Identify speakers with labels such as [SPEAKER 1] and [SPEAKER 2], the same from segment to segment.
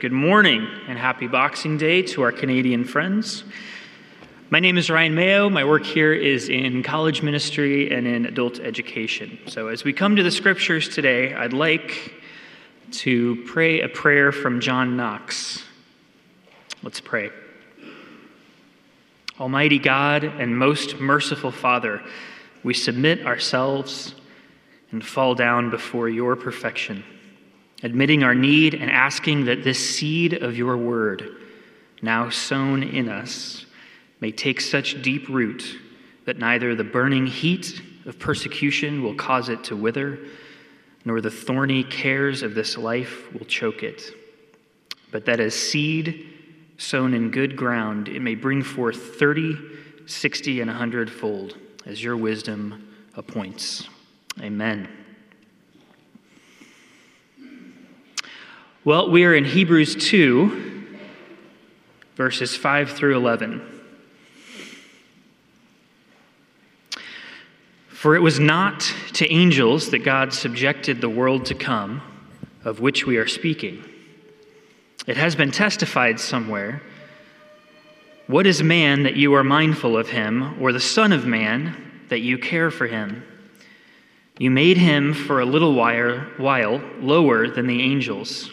[SPEAKER 1] Good morning and happy Boxing Day to our Canadian friends. My name is Ryan Mayo. My work here is in college ministry and in adult education. So, as we come to the scriptures today, I'd like to pray a prayer from John Knox. Let's pray. Almighty God and most merciful Father, we submit ourselves and fall down before your perfection admitting our need and asking that this seed of your word, now sown in us, may take such deep root that neither the burning heat of persecution will cause it to wither, nor the thorny cares of this life will choke it, but that as seed sown in good ground, it may bring forth 30, 60, and a hundredfold, as your wisdom appoints. Amen. Well, we are in Hebrews 2, verses 5 through 11. For it was not to angels that God subjected the world to come, of which we are speaking. It has been testified somewhere What is man that you are mindful of him, or the Son of Man that you care for him? You made him for a little while, lower than the angels.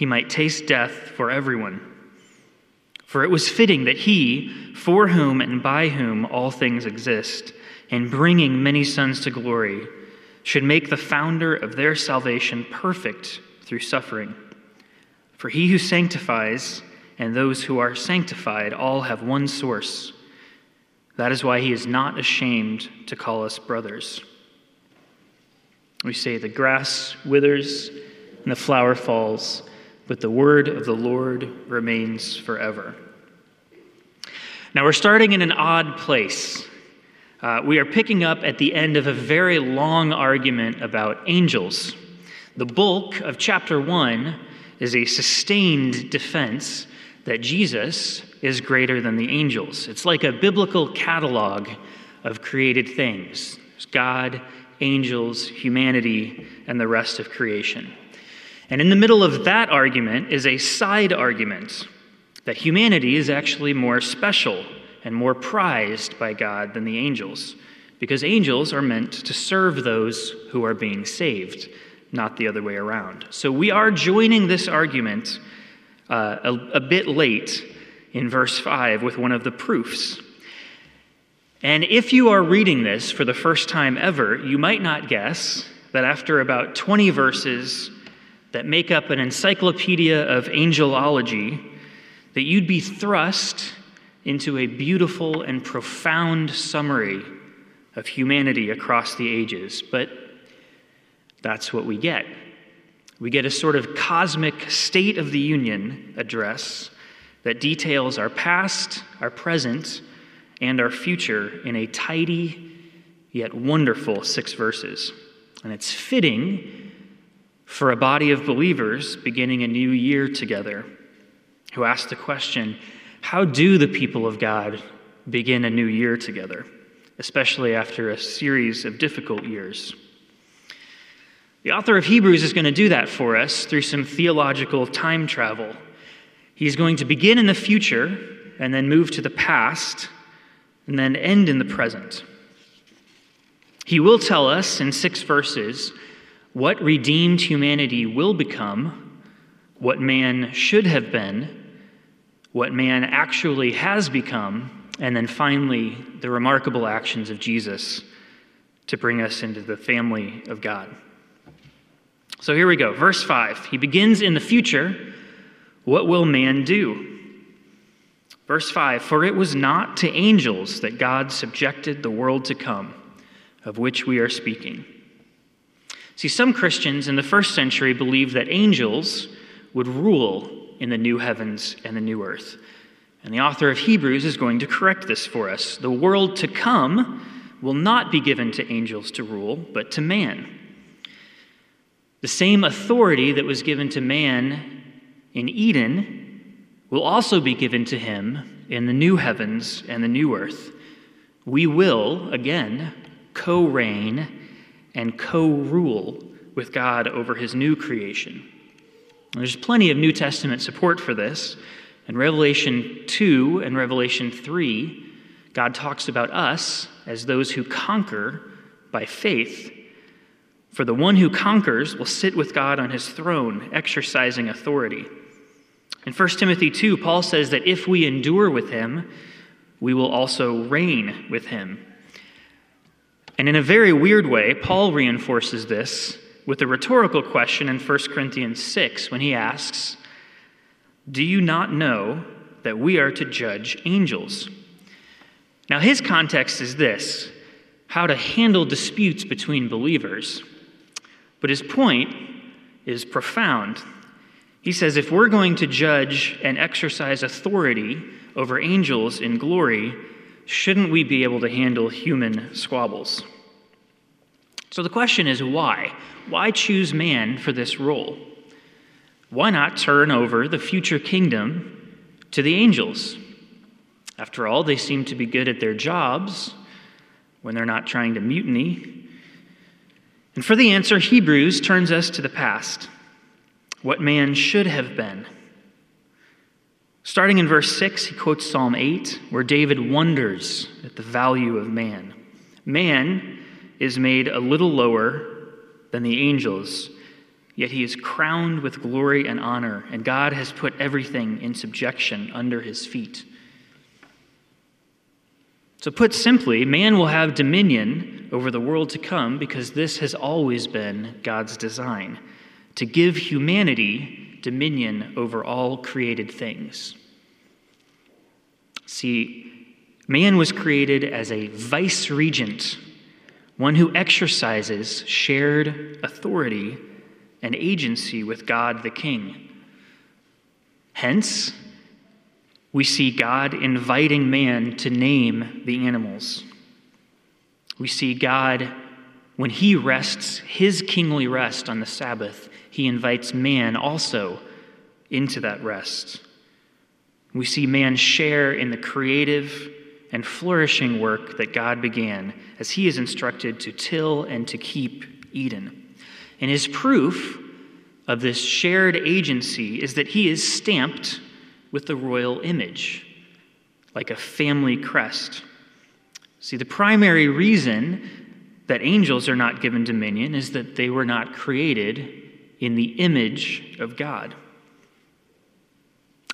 [SPEAKER 1] he might taste death for everyone. For it was fitting that he, for whom and by whom all things exist, in bringing many sons to glory, should make the founder of their salvation perfect through suffering. For he who sanctifies and those who are sanctified all have one source. That is why he is not ashamed to call us brothers. We say, The grass withers and the flower falls but the word of the Lord remains forever. Now, we're starting in an odd place. Uh, we are picking up at the end of a very long argument about angels. The bulk of chapter 1 is a sustained defense that Jesus is greater than the angels. It's like a biblical catalog of created things God, angels, humanity, and the rest of creation. And in the middle of that argument is a side argument that humanity is actually more special and more prized by God than the angels, because angels are meant to serve those who are being saved, not the other way around. So we are joining this argument uh, a, a bit late in verse 5 with one of the proofs. And if you are reading this for the first time ever, you might not guess that after about 20 verses, that make up an encyclopedia of angelology, that you'd be thrust into a beautiful and profound summary of humanity across the ages. But that's what we get. We get a sort of cosmic State of the Union address that details our past, our present, and our future in a tidy yet wonderful six verses. And it's fitting for a body of believers beginning a new year together who ask the question how do the people of God begin a new year together, especially after a series of difficult years? The author of Hebrews is going to do that for us through some theological time travel. He's going to begin in the future and then move to the past and then end in the present. He will tell us in six verses what redeemed humanity will become, what man should have been, what man actually has become, and then finally, the remarkable actions of Jesus to bring us into the family of God. So here we go. Verse 5. He begins in the future. What will man do? Verse 5 For it was not to angels that God subjected the world to come, of which we are speaking. See, some Christians in the first century believed that angels would rule in the new heavens and the new earth. And the author of Hebrews is going to correct this for us. The world to come will not be given to angels to rule, but to man. The same authority that was given to man in Eden will also be given to him in the new heavens and the new earth. We will, again, co reign and co rule with God over his new creation. There's plenty of New Testament support for this. In Revelation 2 and Revelation 3, God talks about us as those who conquer by faith. For the one who conquers will sit with God on his throne, exercising authority. In 1 Timothy 2, Paul says that if we endure with him, we will also reign with him. And in a very weird way, Paul reinforces this with a rhetorical question in 1 Corinthians 6 when he asks, Do you not know that we are to judge angels? Now, his context is this how to handle disputes between believers. But his point is profound. He says if we're going to judge and exercise authority over angels in glory, shouldn't we be able to handle human squabbles? So the question is why? Why choose man for this role? Why not turn over the future kingdom to the angels? After all, they seem to be good at their jobs when they're not trying to mutiny. And for the answer, Hebrews turns us to the past what man should have been. Starting in verse 6, he quotes Psalm 8, where David wonders at the value of man. Man is made a little lower than the angels, yet he is crowned with glory and honor, and God has put everything in subjection under his feet. So, put simply, man will have dominion over the world to come because this has always been God's design to give humanity dominion over all created things. See, man was created as a vice regent one who exercises shared authority and agency with God the King. Hence, we see God inviting man to name the animals. We see God, when he rests his kingly rest on the Sabbath, he invites man also into that rest. We see man share in the creative and flourishing work that God began as he is instructed to till and to keep Eden. And his proof of this shared agency is that he is stamped with the royal image, like a family crest. See, the primary reason that angels are not given dominion is that they were not created in the image of God.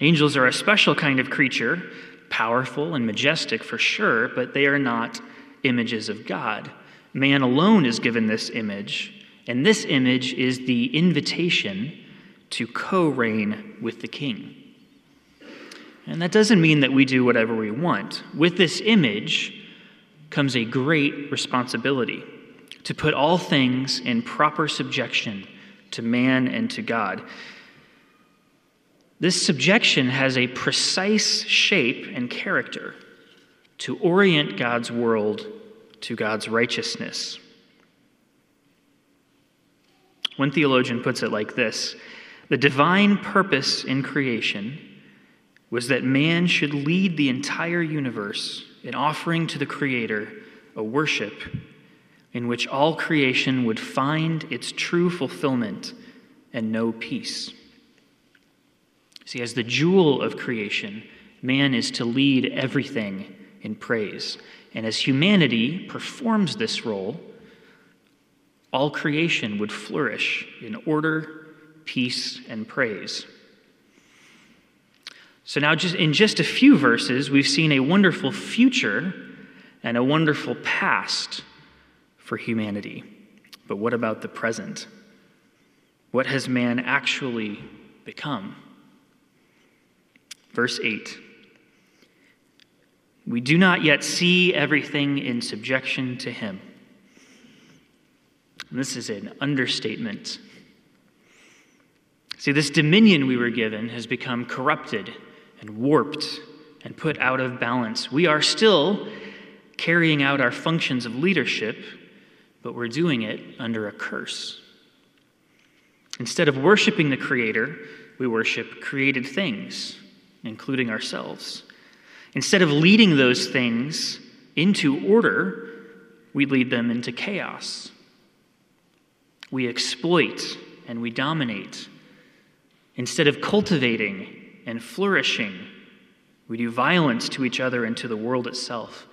[SPEAKER 1] Angels are a special kind of creature powerful and majestic for sure, but they are not images of God. Man alone is given this image, and this image is the invitation to co reign with the king. And that doesn't mean that we do whatever we want. With this image comes a great responsibility to put all things in proper subjection to man and to God. This subjection has a precise shape and character to orient God's world to God's righteousness. One theologian puts it like this The divine purpose in creation was that man should lead the entire universe in offering to the Creator a worship in which all creation would find its true fulfillment and know peace. See, as the jewel of creation, man is to lead everything in praise. And as humanity performs this role, all creation would flourish in order, peace, and praise. So now, just in just a few verses, we've seen a wonderful future and a wonderful past for humanity. But what about the present? What has man actually become? Verse 8 We do not yet see everything in subjection to him. And this is an understatement. See, this dominion we were given has become corrupted and warped and put out of balance. We are still carrying out our functions of leadership, but we're doing it under a curse. Instead of worshiping the Creator, we worship created things, including ourselves. Instead of leading those things into order, we lead them into chaos. We exploit and we dominate. Instead of cultivating and flourishing, we do violence to each other and to the world itself.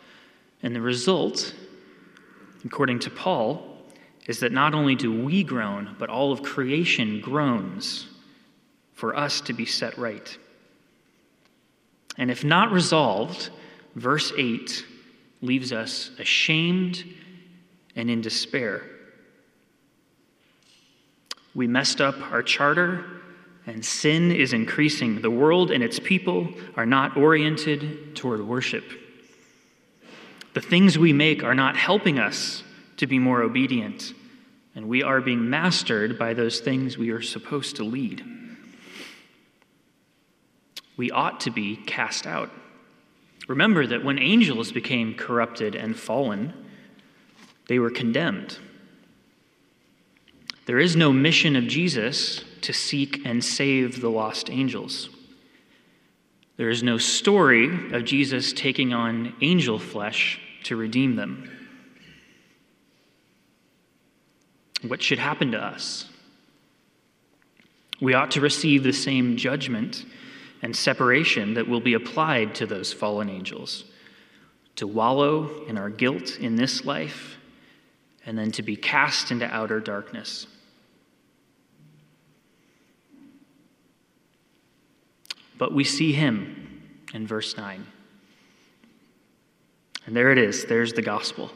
[SPEAKER 1] And the result, according to Paul, is that not only do we groan, but all of creation groans for us to be set right. And if not resolved, verse 8 leaves us ashamed and in despair. We messed up our charter, and sin is increasing. The world and its people are not oriented toward worship. The things we make are not helping us to be more obedient, and we are being mastered by those things we are supposed to lead. We ought to be cast out. Remember that when angels became corrupted and fallen, they were condemned. There is no mission of Jesus to seek and save the lost angels. There is no story of Jesus taking on angel flesh to redeem them. What should happen to us? We ought to receive the same judgment and separation that will be applied to those fallen angels to wallow in our guilt in this life and then to be cast into outer darkness. But we see him in verse 9. And there it is. There's the gospel.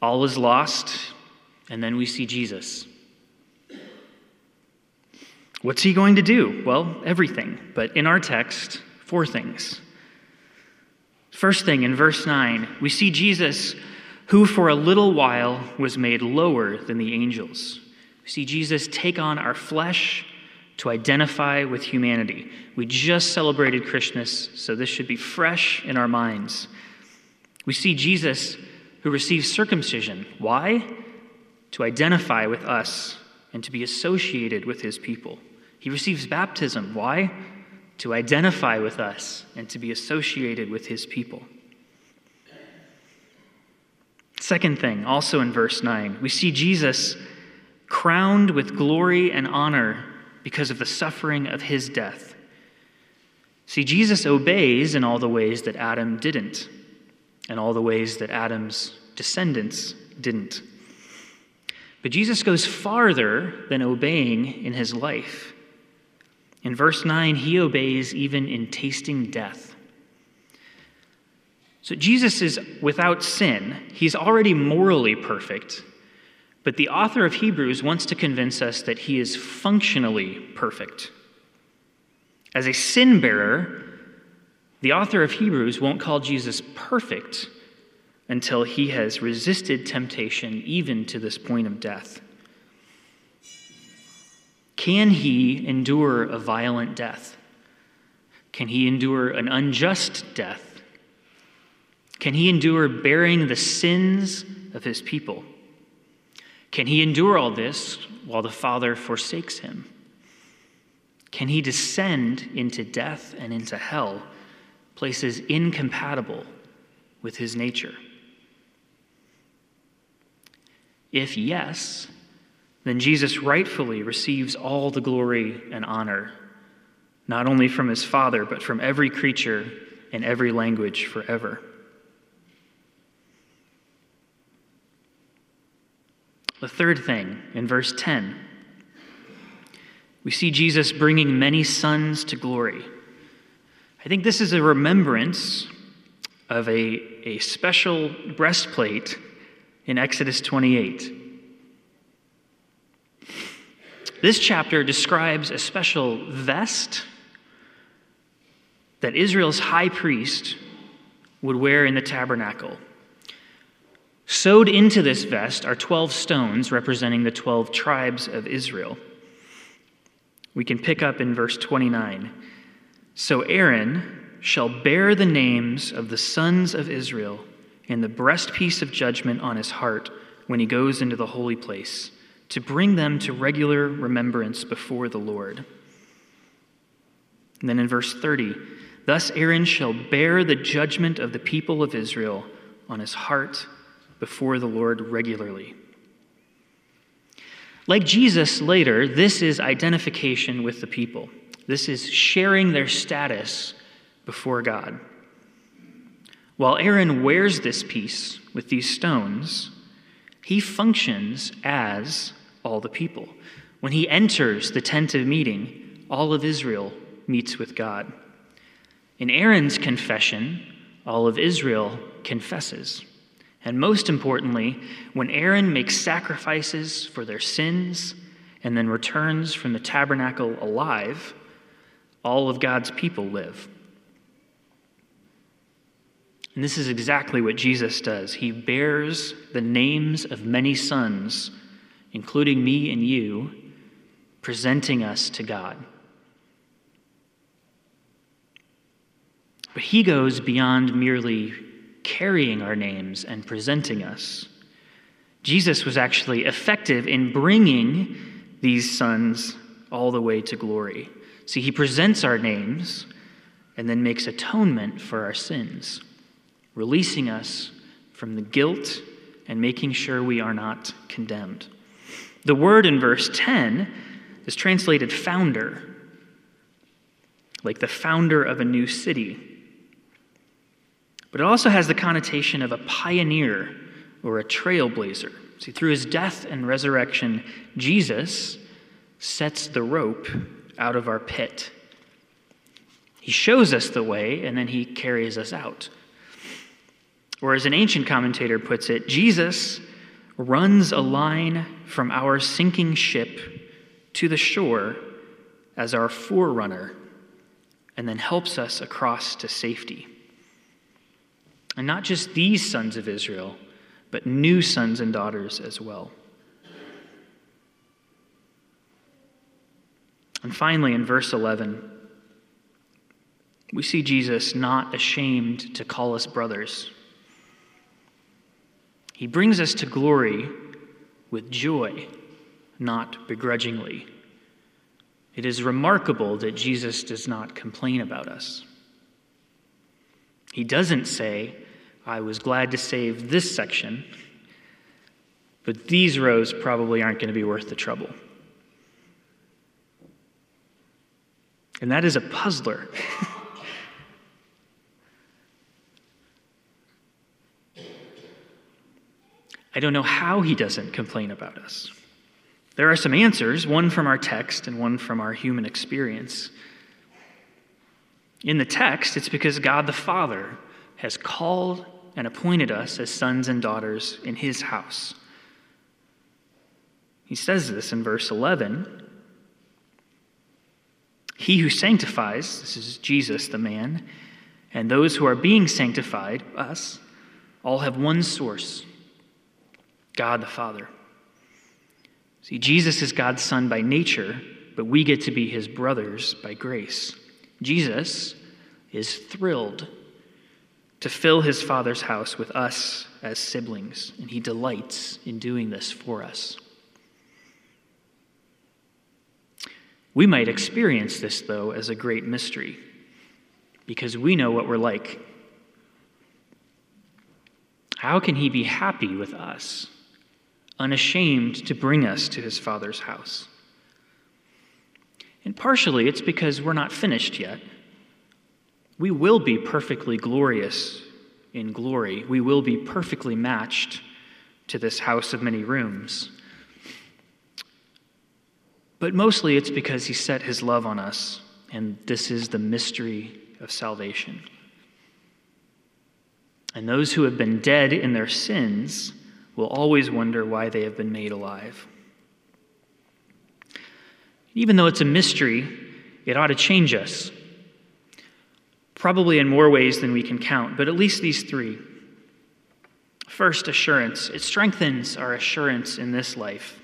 [SPEAKER 1] All is lost, and then we see Jesus. What's he going to do? Well, everything. But in our text, four things. First thing, in verse 9, we see Jesus who for a little while was made lower than the angels. We see Jesus take on our flesh to identify with humanity. We just celebrated Christmas, so this should be fresh in our minds. We see Jesus who receives circumcision. Why? To identify with us and to be associated with his people. He receives baptism. Why? To identify with us and to be associated with his people. Second thing, also in verse 9, we see Jesus crowned with glory and honor because of the suffering of his death. See, Jesus obeys in all the ways that Adam didn't, and all the ways that Adam's descendants didn't. But Jesus goes farther than obeying in his life. In verse 9, he obeys even in tasting death. So Jesus is without sin. He's already morally perfect. But the author of Hebrews wants to convince us that he is functionally perfect. As a sin bearer, the author of Hebrews won't call Jesus perfect until he has resisted temptation even to this point of death. Can he endure a violent death? Can he endure an unjust death? Can he endure bearing the sins of his people? Can he endure all this while the Father forsakes him? Can he descend into death and into hell, places incompatible with his nature? If yes, then Jesus rightfully receives all the glory and honor, not only from his Father, but from every creature in every language forever. The third thing, in verse 10, we see Jesus bringing many sons to glory. I think this is a remembrance of a, a special breastplate in Exodus 28. This chapter describes a special vest that Israel's high priest would wear in the tabernacle. Sewed into this vest are 12 stones representing the 12 tribes of Israel. We can pick up in verse 29. So Aaron shall bear the names of the sons of Israel and the breastpiece of judgment on his heart when he goes into the holy place, to bring them to regular remembrance before the Lord. And then in verse 30, thus Aaron shall bear the judgment of the people of Israel on his heart before the Lord regularly. Like Jesus later, this is identification with the people. This is sharing their status before God. While Aaron wears this piece with these stones, he functions as all the people. When he enters the tent of meeting, all of Israel meets with God. In Aaron's confession, all of Israel confesses. And most importantly, when Aaron makes sacrifices for their sins and then returns from the tabernacle alive, all of God's people live. And this is exactly what Jesus does. He bears the names of many sons, including me and you, presenting us to God. But he goes beyond merely carrying our names and presenting us. Jesus was actually effective in bringing these sons all the way to glory. See, he presents our names and then makes atonement for our sins, releasing us from the guilt and making sure we are not condemned. The word in verse 10 is translated founder, like the founder of a new city. But it also has the connotation of a pioneer or a trailblazer. See, through his death and resurrection, Jesus sets the rope out of our pit. He shows us the way, and then he carries us out. Or, as an ancient commentator puts it, Jesus runs a line from our sinking ship to the shore as our forerunner, and then helps us across to safety. And not just these sons of Israel, but new sons and daughters as well. And finally, in verse 11, we see Jesus not ashamed to call us brothers. He brings us to glory with joy, not begrudgingly. It is remarkable that Jesus does not complain about us. He doesn't say, I was glad to save this section, but these rows probably aren't going to be worth the trouble. And that is a puzzler. I don't know how he doesn't complain about us. There are some answers, one from our text and one from our human experience. In the text, it's because God the Father has called and appointed us as sons and daughters in his house. He says this in verse 11. He who sanctifies, this is Jesus, the man, and those who are being sanctified, us, all have one source God the Father. See, Jesus is God's Son by nature, but we get to be his brothers by grace. Jesus is thrilled to fill his Father's house with us as siblings, and he delights in doing this for us. We might experience this, though, as a great mystery because we know what we're like. How can he be happy with us, unashamed to bring us to his Father's house? And partially it's because we're not finished yet. We will be perfectly glorious in glory. We will be perfectly matched to this house of many rooms. But mostly it's because he set his love on us, and this is the mystery of salvation. And those who have been dead in their sins will always wonder why they have been made alive. Even though it's a mystery, it ought to change us probably in more ways than we can count, but at least these three. First, assurance. It strengthens our assurance in this life.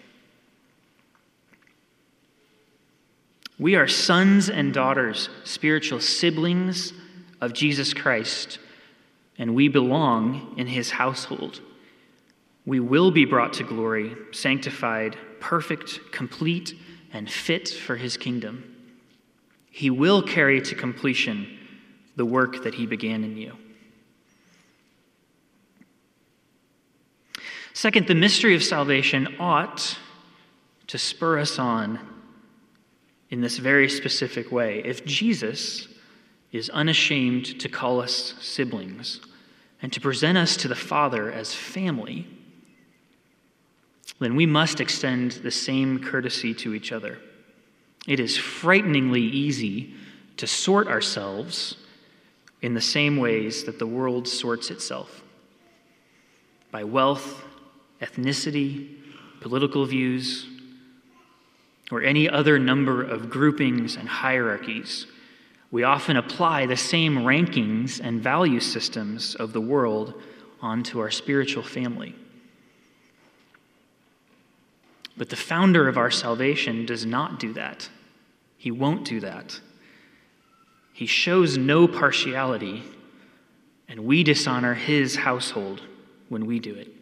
[SPEAKER 1] We are sons and daughters, spiritual siblings of Jesus Christ, and we belong in his household. We will be brought to glory, sanctified, perfect, complete, and fit for his kingdom. He will carry to completion the work that he began in you. Second, the mystery of salvation ought to spur us on in this very specific way. If Jesus is unashamed to call us siblings and to present us to the Father as family, then we must extend the same courtesy to each other. It is frighteningly easy to sort ourselves in the same ways that the world sorts itself by wealth, ethnicity, political views, or any other number of groupings and hierarchies. We often apply the same rankings and value systems of the world onto our spiritual family. But the founder of our salvation does not do that. He won't do that. He shows no partiality, and we dishonor his household when we do it.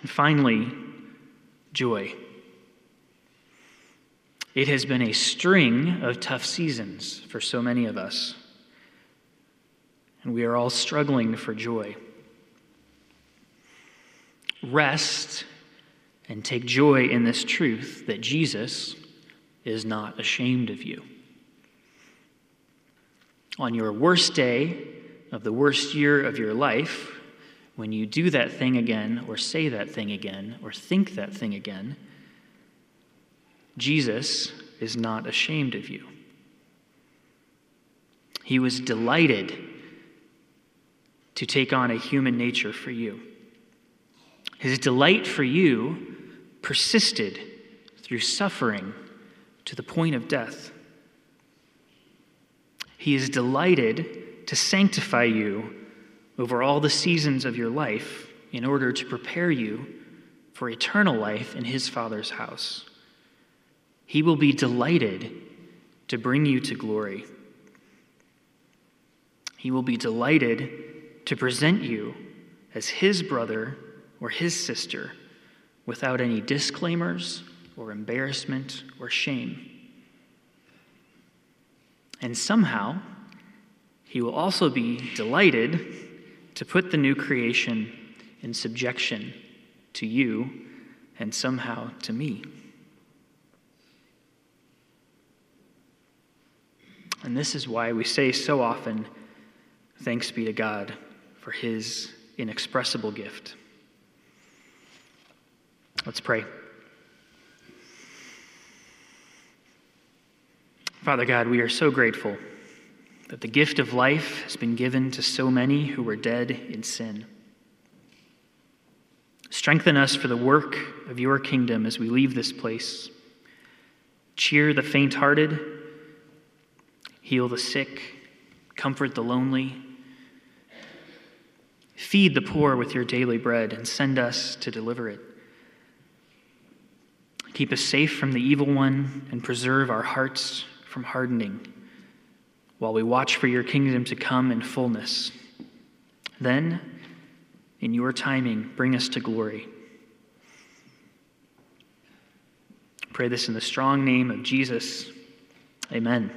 [SPEAKER 1] And finally, joy. It has been a string of tough seasons for so many of us, and we are all struggling for joy. Rest and take joy in this truth that Jesus is not ashamed of you. On your worst day of the worst year of your life, when you do that thing again, or say that thing again, or think that thing again, Jesus is not ashamed of you. He was delighted to take on a human nature for you. His delight for you persisted through suffering to the point of death. He is delighted to sanctify you over all the seasons of your life in order to prepare you for eternal life in His Father's house. He will be delighted to bring you to glory. He will be delighted to present you as His brother or his sister without any disclaimers or embarrassment or shame. And somehow, he will also be delighted to put the new creation in subjection to you and somehow to me. And this is why we say so often, Thanks be to God for his inexpressible gift. Let's pray. Father God, we are so grateful that the gift of life has been given to so many who were dead in sin. Strengthen us for the work of your kingdom as we leave this place. Cheer the faint hearted, heal the sick, comfort the lonely. Feed the poor with your daily bread and send us to deliver it. Keep us safe from the evil one and preserve our hearts from hardening while we watch for your kingdom to come in fullness. Then, in your timing, bring us to glory. Pray this in the strong name of Jesus. Amen.